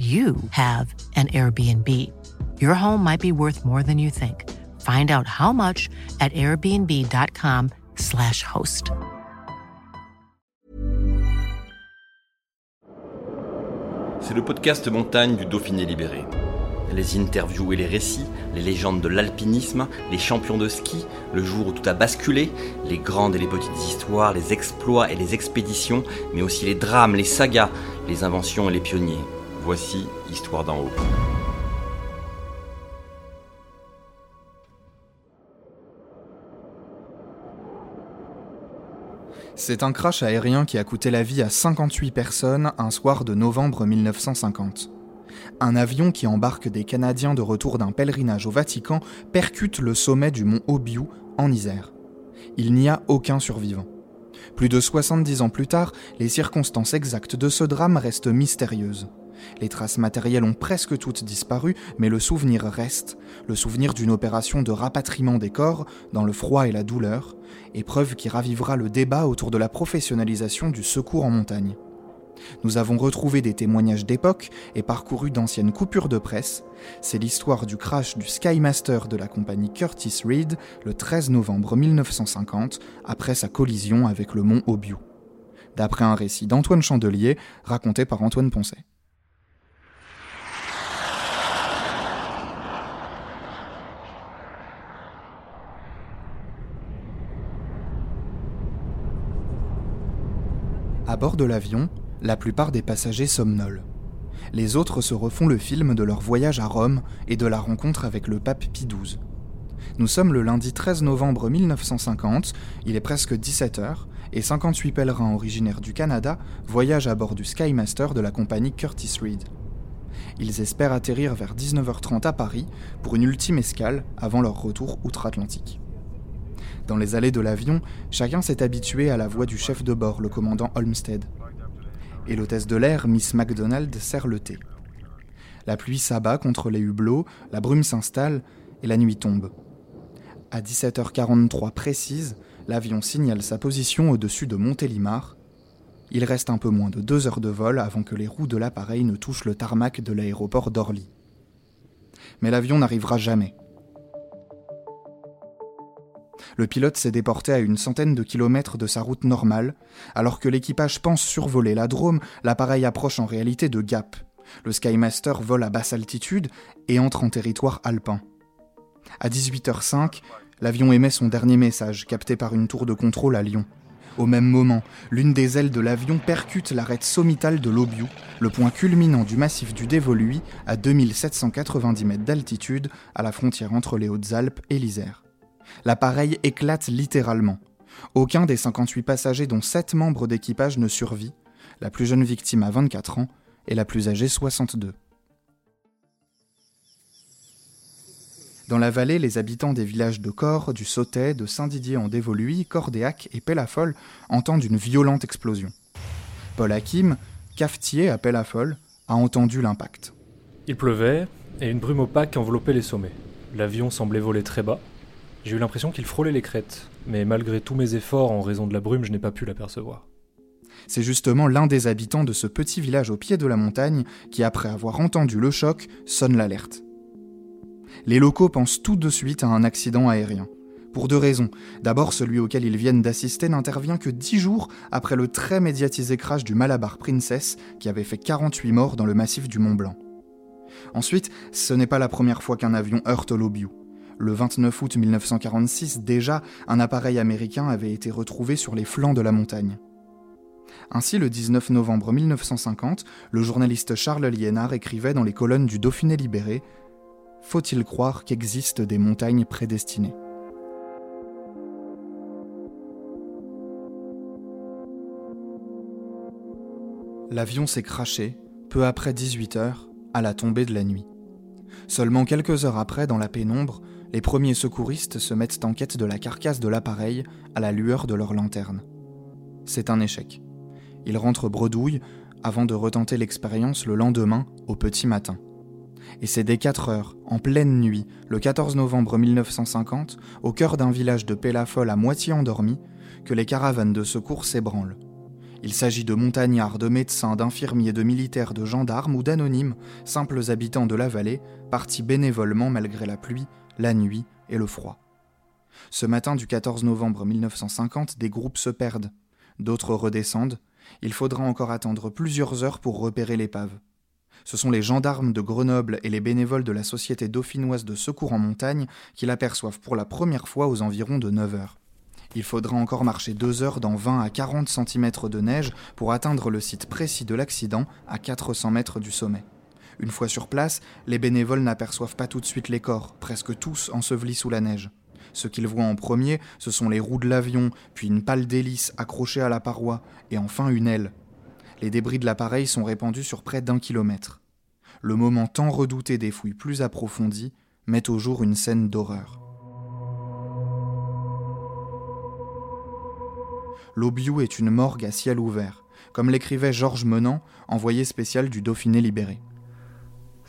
you have an Airbnb. Your home might be worth more than you think. Find out how much at airbnb.com/slash host. C'est le podcast montagne du Dauphiné libéré. Les interviews et les récits, les légendes de l'alpinisme, les champions de ski, le jour où tout a basculé, les grandes et les petites histoires, les exploits et les expéditions, mais aussi les drames, les sagas, les inventions et les pionniers. Voici Histoire d'en haut. C'est un crash aérien qui a coûté la vie à 58 personnes un soir de novembre 1950. Un avion qui embarque des Canadiens de retour d'un pèlerinage au Vatican percute le sommet du mont Obiu en Isère. Il n'y a aucun survivant. Plus de 70 ans plus tard, les circonstances exactes de ce drame restent mystérieuses. Les traces matérielles ont presque toutes disparu, mais le souvenir reste, le souvenir d'une opération de rapatriement des corps dans le froid et la douleur, épreuve qui ravivera le débat autour de la professionnalisation du secours en montagne. Nous avons retrouvé des témoignages d'époque et parcouru d'anciennes coupures de presse. C'est l'histoire du crash du Skymaster de la compagnie Curtis Reed le 13 novembre 1950 après sa collision avec le mont Obiu. D'après un récit d'Antoine Chandelier raconté par Antoine Poncet. À bord de l'avion, la plupart des passagers somnolent. Les autres se refont le film de leur voyage à Rome et de la rencontre avec le pape Pie XII. Nous sommes le lundi 13 novembre 1950, il est presque 17h, et 58 pèlerins originaires du Canada voyagent à bord du Skymaster de la compagnie Curtis Reed. Ils espèrent atterrir vers 19h30 à Paris pour une ultime escale avant leur retour outre-Atlantique. Dans les allées de l'avion, chacun s'est habitué à la voix du chef de bord, le commandant Olmsted. Et l'hôtesse de l'air, Miss MacDonald, sert le thé. La pluie s'abat contre les hublots, la brume s'installe et la nuit tombe. À 17h43 précise, l'avion signale sa position au-dessus de Montélimar. Il reste un peu moins de deux heures de vol avant que les roues de l'appareil ne touchent le tarmac de l'aéroport d'Orly. Mais l'avion n'arrivera jamais. Le pilote s'est déporté à une centaine de kilomètres de sa route normale. Alors que l'équipage pense survoler la Drôme, l'appareil approche en réalité de Gap. Le Skymaster vole à basse altitude et entre en territoire alpin. À 18h05, l'avion émet son dernier message, capté par une tour de contrôle à Lyon. Au même moment, l'une des ailes de l'avion percute l'arête sommitale de l'Obiu, le point culminant du massif du Dévoluy, à 2790 mètres d'altitude, à la frontière entre les Hautes-Alpes et l'Isère l'appareil éclate littéralement. Aucun des 58 passagers dont 7 membres d'équipage ne survit, la plus jeune victime a 24 ans et la plus âgée 62. Dans la vallée, les habitants des villages de Cor, du Sautet, de Saint-Didier en Dévoluy, Cordéac et Pellafol entendent une violente explosion. Paul Hakim, cafetier à Pellafol, a entendu l'impact. Il pleuvait et une brume opaque enveloppait les sommets. L'avion semblait voler très bas, j'ai eu l'impression qu'il frôlait les crêtes, mais malgré tous mes efforts en raison de la brume, je n'ai pas pu l'apercevoir. C'est justement l'un des habitants de ce petit village au pied de la montagne qui, après avoir entendu le choc, sonne l'alerte. Les locaux pensent tout de suite à un accident aérien. Pour deux raisons. D'abord, celui auquel ils viennent d'assister n'intervient que dix jours après le très médiatisé crash du Malabar Princess qui avait fait 48 morts dans le massif du Mont Blanc. Ensuite, ce n'est pas la première fois qu'un avion heurte l'Obiu. Le 29 août 1946, déjà, un appareil américain avait été retrouvé sur les flancs de la montagne. Ainsi, le 19 novembre 1950, le journaliste Charles Liénard écrivait dans les colonnes du Dauphiné libéré Faut-il croire qu'existent des montagnes prédestinées? L'avion s'est craché, peu après 18 heures, à la tombée de la nuit. Seulement quelques heures après, dans la pénombre, les premiers secouristes se mettent en quête de la carcasse de l'appareil à la lueur de leur lanterne. C'est un échec. Ils rentrent bredouille avant de retenter l'expérience le lendemain au petit matin. Et c'est dès 4 heures, en pleine nuit, le 14 novembre 1950, au cœur d'un village de Pélafol à moitié endormi, que les caravanes de secours s'ébranlent. Il s'agit de montagnards, de médecins, d'infirmiers, de militaires, de gendarmes ou d'anonymes, simples habitants de la vallée, partis bénévolement malgré la pluie, la nuit et le froid. Ce matin du 14 novembre 1950, des groupes se perdent, d'autres redescendent. Il faudra encore attendre plusieurs heures pour repérer l'épave. Ce sont les gendarmes de Grenoble et les bénévoles de la Société dauphinoise de secours en montagne qui l'aperçoivent pour la première fois aux environs de 9 heures. Il faudra encore marcher deux heures dans 20 à 40 cm de neige pour atteindre le site précis de l'accident à 400 mètres du sommet. Une fois sur place, les bénévoles n'aperçoivent pas tout de suite les corps, presque tous ensevelis sous la neige. Ce qu'ils voient en premier, ce sont les roues de l'avion, puis une pale d'hélice accrochée à la paroi, et enfin une aile. Les débris de l'appareil sont répandus sur près d'un kilomètre. Le moment tant redouté des fouilles plus approfondies met au jour une scène d'horreur. l'Aubiou est une morgue à ciel ouvert, comme l'écrivait Georges Menant, envoyé spécial du Dauphiné libéré.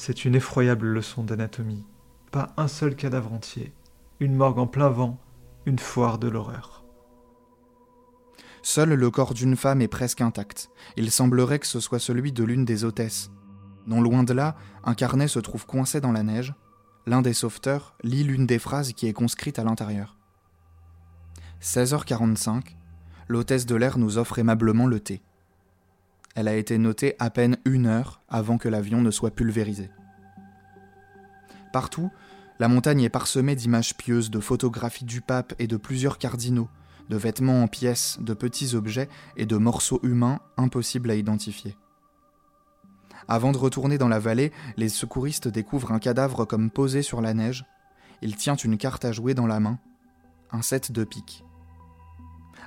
C'est une effroyable leçon d'anatomie. Pas un seul cadavre entier. Une morgue en plein vent, une foire de l'horreur. Seul le corps d'une femme est presque intact. Il semblerait que ce soit celui de l'une des hôtesses. Non loin de là, un carnet se trouve coincé dans la neige. L'un des sauveteurs lit l'une des phrases qui est conscrite à l'intérieur. 16h45, l'hôtesse de l'air nous offre aimablement le thé. Elle a été notée à peine une heure avant que l'avion ne soit pulvérisé. Partout, la montagne est parsemée d'images pieuses, de photographies du pape et de plusieurs cardinaux, de vêtements en pièces, de petits objets et de morceaux humains impossibles à identifier. Avant de retourner dans la vallée, les secouristes découvrent un cadavre comme posé sur la neige. Il tient une carte à jouer dans la main, un set de piques.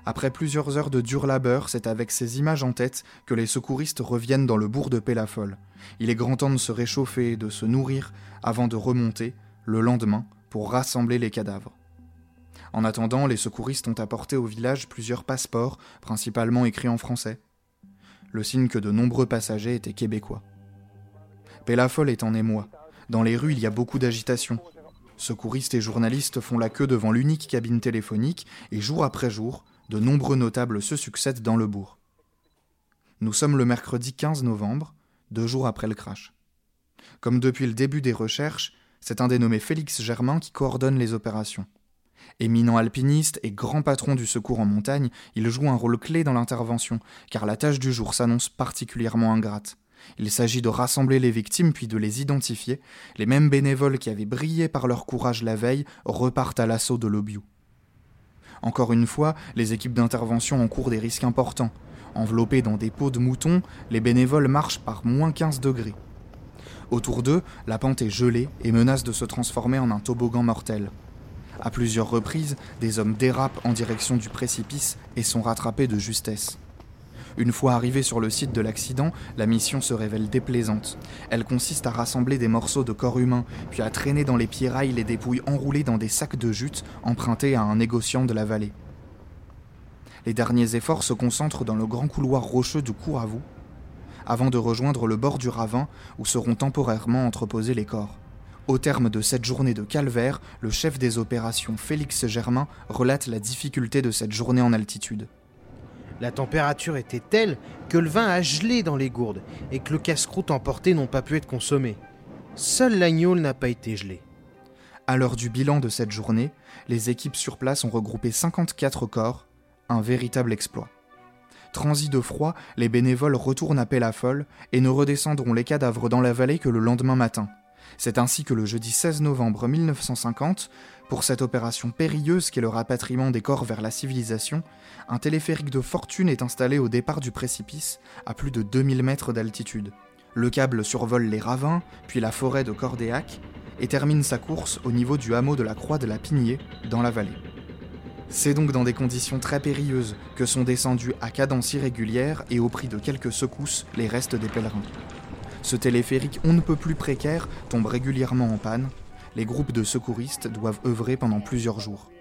Après plusieurs heures de dur labeur, c'est avec ces images en tête que les secouristes reviennent dans le bourg de Pélafol. Il est grand temps de se réchauffer et de se nourrir avant de remonter, le lendemain, pour rassembler les cadavres. En attendant, les secouristes ont apporté au village plusieurs passeports, principalement écrits en français. Le signe que de nombreux passagers étaient québécois. Pélafol est en émoi. Dans les rues, il y a beaucoup d'agitation. Secouristes et journalistes font la queue devant l'unique cabine téléphonique et jour après jour, de nombreux notables se succèdent dans le bourg. Nous sommes le mercredi 15 novembre, deux jours après le crash. Comme depuis le début des recherches, c'est un dénommé Félix Germain qui coordonne les opérations. Éminent alpiniste et grand patron du secours en montagne, il joue un rôle clé dans l'intervention, car la tâche du jour s'annonce particulièrement ingrate. Il s'agit de rassembler les victimes puis de les identifier. Les mêmes bénévoles qui avaient brillé par leur courage la veille repartent à l'assaut de l'Obiou. Encore une fois, les équipes d'intervention encourent des risques importants. Enveloppés dans des peaux de mouton, les bénévoles marchent par moins 15 degrés. Autour d'eux, la pente est gelée et menace de se transformer en un toboggan mortel. À plusieurs reprises, des hommes dérapent en direction du précipice et sont rattrapés de justesse. Une fois arrivés sur le site de l'accident, la mission se révèle déplaisante. Elle consiste à rassembler des morceaux de corps humain, puis à traîner dans les pierrailles les dépouilles enroulées dans des sacs de jute empruntés à un négociant de la vallée. Les derniers efforts se concentrent dans le grand couloir rocheux du vous, avant de rejoindre le bord du ravin où seront temporairement entreposés les corps. Au terme de cette journée de calvaire, le chef des opérations Félix Germain relate la difficulté de cette journée en altitude. La température était telle que le vin a gelé dans les gourdes et que le casse-croûte emporté n'ont pas pu être consommé. Seul l'agneau n'a pas été gelé. À l'heure du bilan de cette journée, les équipes sur place ont regroupé 54 corps, un véritable exploit. Transis de froid, les bénévoles retournent à Pellafol et ne redescendront les cadavres dans la vallée que le lendemain matin. C'est ainsi que le jeudi 16 novembre 1950, pour cette opération périlleuse qu'est le rapatriement des corps vers la civilisation, un téléphérique de fortune est installé au départ du précipice, à plus de 2000 mètres d'altitude. Le câble survole les ravins, puis la forêt de Cordéac, et termine sa course au niveau du hameau de la Croix de la Pinier, dans la vallée. C'est donc dans des conditions très périlleuses que sont descendus à cadence irrégulière et au prix de quelques secousses les restes des pèlerins. ce téléphérique on ne peut plus précaire tombe régulièrement en panne. Les groupes de secouristes doivent œuvrer pendant plusieurs jours.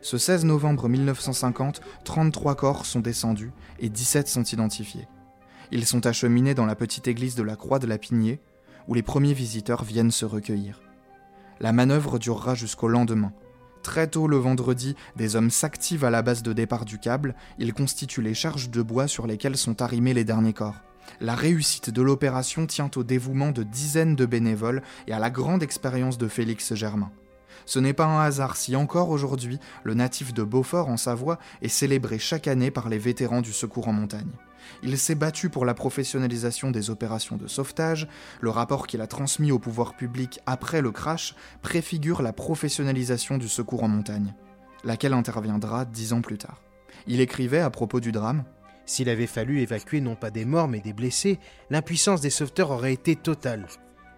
Ce 16 novembre 1950, 33 corps sont descendus et 17 sont identifiés. Ils sont acheminés dans la petite église de la Croix de la Pignée, où les premiers visiteurs viennent se recueillir. La manœuvre durera jusqu'au lendemain. Très tôt le vendredi, des hommes s'activent à la base de départ du câble, ils constituent les charges de bois sur lesquelles sont arrimés les derniers corps. La réussite de l'opération tient au dévouement de dizaines de bénévoles et à la grande expérience de Félix Germain. Ce n'est pas un hasard si encore aujourd'hui, le natif de Beaufort en Savoie est célébré chaque année par les vétérans du secours en montagne. Il s'est battu pour la professionnalisation des opérations de sauvetage. Le rapport qu'il a transmis au pouvoir public après le crash préfigure la professionnalisation du secours en montagne, laquelle interviendra dix ans plus tard. Il écrivait à propos du drame S'il avait fallu évacuer non pas des morts mais des blessés, l'impuissance des sauveteurs aurait été totale.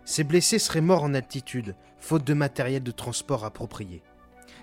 Ces blessés seraient morts en altitude, faute de matériel de transport approprié.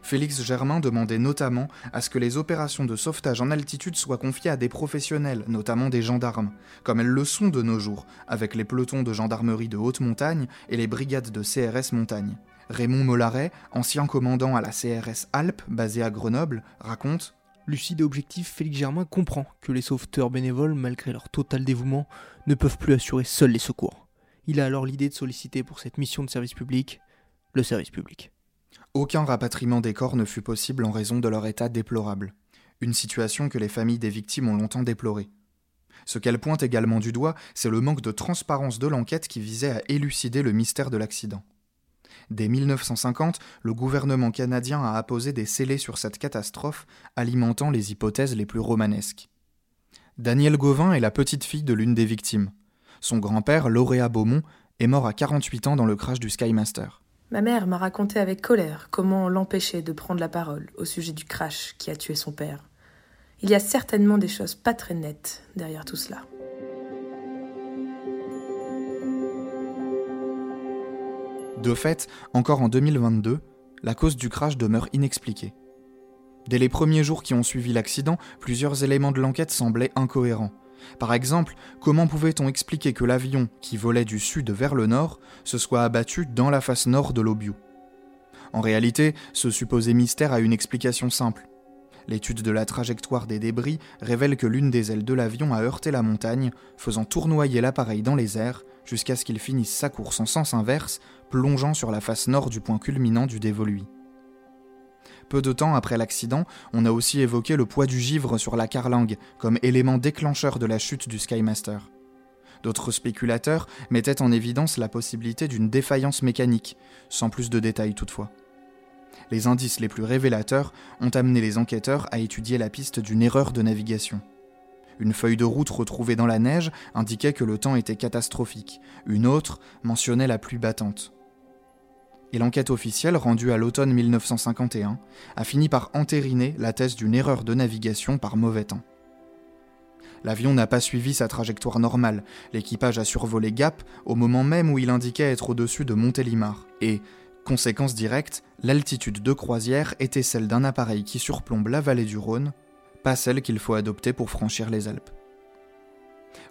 Félix Germain demandait notamment à ce que les opérations de sauvetage en altitude soient confiées à des professionnels, notamment des gendarmes, comme elles le sont de nos jours, avec les pelotons de gendarmerie de haute montagne et les brigades de CRS montagne. Raymond Mollaret, ancien commandant à la CRS Alpes, basée à Grenoble, raconte Lucide et objectif, Félix Germain comprend que les sauveteurs bénévoles, malgré leur total dévouement, ne peuvent plus assurer seuls les secours. Il a alors l'idée de solliciter pour cette mission de service public le service public. Aucun rapatriement des corps ne fut possible en raison de leur état déplorable, une situation que les familles des victimes ont longtemps déplorée. Ce qu'elle pointe également du doigt, c'est le manque de transparence de l'enquête qui visait à élucider le mystère de l'accident. Dès 1950, le gouvernement canadien a apposé des scellés sur cette catastrophe, alimentant les hypothèses les plus romanesques. Danielle Gauvin est la petite fille de l'une des victimes. Son grand-père, Lauréat Beaumont, est mort à 48 ans dans le crash du Skymaster. Ma mère m'a raconté avec colère comment l'empêcher de prendre la parole au sujet du crash qui a tué son père. Il y a certainement des choses pas très nettes derrière tout cela. De fait, encore en 2022, la cause du crash demeure inexpliquée. Dès les premiers jours qui ont suivi l'accident, plusieurs éléments de l'enquête semblaient incohérents. Par exemple, comment pouvait-on expliquer que l'avion, qui volait du sud vers le nord, se soit abattu dans la face nord de l'Obiu? En réalité, ce supposé mystère a une explication simple. L'étude de la trajectoire des débris révèle que l'une des ailes de l'avion a heurté la montagne, faisant tournoyer l'appareil dans les airs jusqu'à ce qu'il finisse sa course en sens inverse, plongeant sur la face nord du point culminant du dévoluy. Peu de temps après l'accident, on a aussi évoqué le poids du givre sur la carlingue comme élément déclencheur de la chute du Skymaster. D'autres spéculateurs mettaient en évidence la possibilité d'une défaillance mécanique, sans plus de détails toutefois. Les indices les plus révélateurs ont amené les enquêteurs à étudier la piste d'une erreur de navigation. Une feuille de route retrouvée dans la neige indiquait que le temps était catastrophique, une autre mentionnait la pluie battante et l'enquête officielle rendue à l'automne 1951 a fini par entériner la thèse d'une erreur de navigation par mauvais temps. L'avion n'a pas suivi sa trajectoire normale, l'équipage a survolé Gap au moment même où il indiquait être au-dessus de Montélimar, et, conséquence directe, l'altitude de croisière était celle d'un appareil qui surplombe la vallée du Rhône, pas celle qu'il faut adopter pour franchir les Alpes.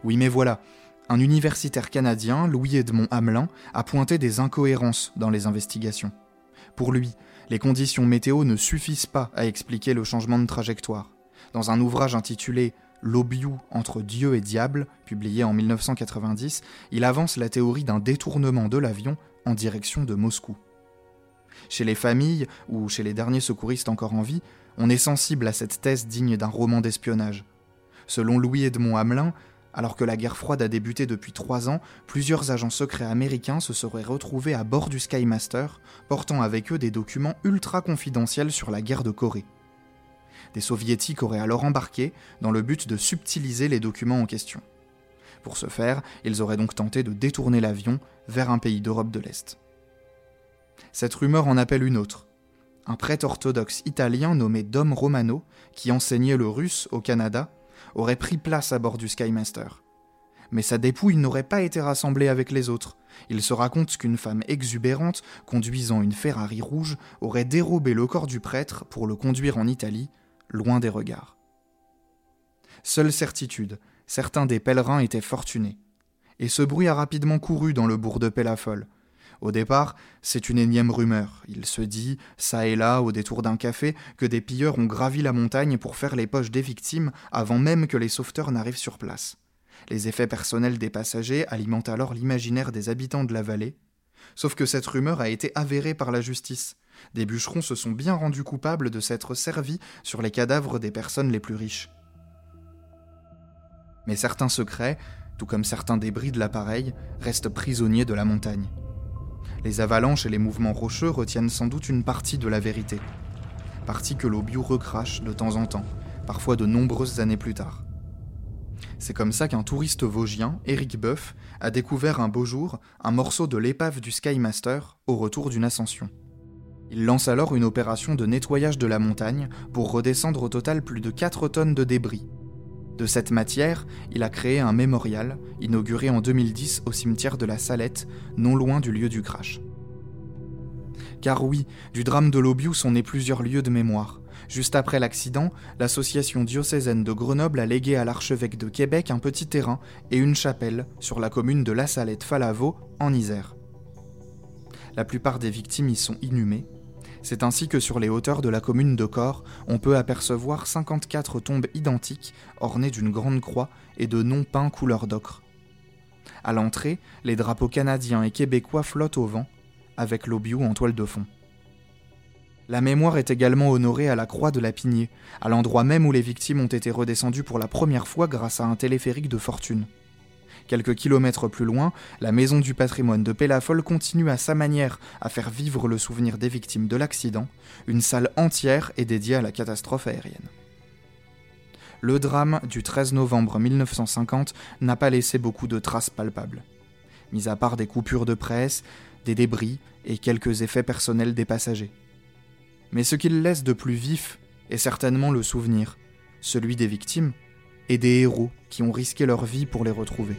Oui mais voilà, un universitaire canadien, Louis-Edmond Hamelin, a pointé des incohérences dans les investigations. Pour lui, les conditions météo ne suffisent pas à expliquer le changement de trajectoire. Dans un ouvrage intitulé L'Obiou entre Dieu et diable, publié en 1990, il avance la théorie d'un détournement de l'avion en direction de Moscou. Chez les familles, ou chez les derniers secouristes encore en vie, on est sensible à cette thèse digne d'un roman d'espionnage. Selon Louis-Edmond Hamelin, alors que la guerre froide a débuté depuis trois ans, plusieurs agents secrets américains se seraient retrouvés à bord du Skymaster, portant avec eux des documents ultra confidentiels sur la guerre de Corée. Des soviétiques auraient alors embarqué dans le but de subtiliser les documents en question. Pour ce faire, ils auraient donc tenté de détourner l'avion vers un pays d'Europe de l'Est. Cette rumeur en appelle une autre. Un prêtre orthodoxe italien nommé Dom Romano, qui enseignait le russe au Canada, aurait pris place à bord du Skymaster. Mais sa dépouille n'aurait pas été rassemblée avec les autres. Il se raconte qu'une femme exubérante, conduisant une Ferrari rouge, aurait dérobé le corps du prêtre pour le conduire en Italie, loin des regards. Seule certitude, certains des pèlerins étaient fortunés. et ce bruit a rapidement couru dans le bourg de Pellafol. Au départ, c'est une énième rumeur. Il se dit, ça et là, au détour d'un café, que des pilleurs ont gravi la montagne pour faire les poches des victimes avant même que les sauveteurs n'arrivent sur place. Les effets personnels des passagers alimentent alors l'imaginaire des habitants de la vallée. Sauf que cette rumeur a été avérée par la justice. Des bûcherons se sont bien rendus coupables de s'être servis sur les cadavres des personnes les plus riches. Mais certains secrets, tout comme certains débris de l'appareil, restent prisonniers de la montagne. Les avalanches et les mouvements rocheux retiennent sans doute une partie de la vérité. Partie que l'Obiu recrache de temps en temps, parfois de nombreuses années plus tard. C'est comme ça qu'un touriste vosgien, Eric Boeuf, a découvert un beau jour un morceau de l'épave du Skymaster au retour d'une ascension. Il lance alors une opération de nettoyage de la montagne pour redescendre au total plus de 4 tonnes de débris. De cette matière, il a créé un mémorial, inauguré en 2010 au cimetière de la Salette, non loin du lieu du crash. Car oui, du drame de l'Obiu sont nés plusieurs lieux de mémoire. Juste après l'accident, l'association diocésaine de Grenoble a légué à l'archevêque de Québec un petit terrain et une chapelle sur la commune de La Salette-Falavo, en Isère. La plupart des victimes y sont inhumées. C'est ainsi que sur les hauteurs de la commune de Corps, on peut apercevoir 54 tombes identiques ornées d'une grande croix et de noms peints couleur d'ocre. À l'entrée, les drapeaux canadiens et québécois flottent au vent, avec l'Obiu en toile de fond. La mémoire est également honorée à la Croix de la Pignée, à l'endroit même où les victimes ont été redescendues pour la première fois grâce à un téléphérique de fortune. Quelques kilomètres plus loin, la Maison du patrimoine de Pellafol continue à sa manière à faire vivre le souvenir des victimes de l'accident. Une salle entière est dédiée à la catastrophe aérienne. Le drame du 13 novembre 1950 n'a pas laissé beaucoup de traces palpables. Mis à part des coupures de presse, des débris et quelques effets personnels des passagers. Mais ce qu'il laisse de plus vif est certainement le souvenir, celui des victimes et des héros qui ont risqué leur vie pour les retrouver.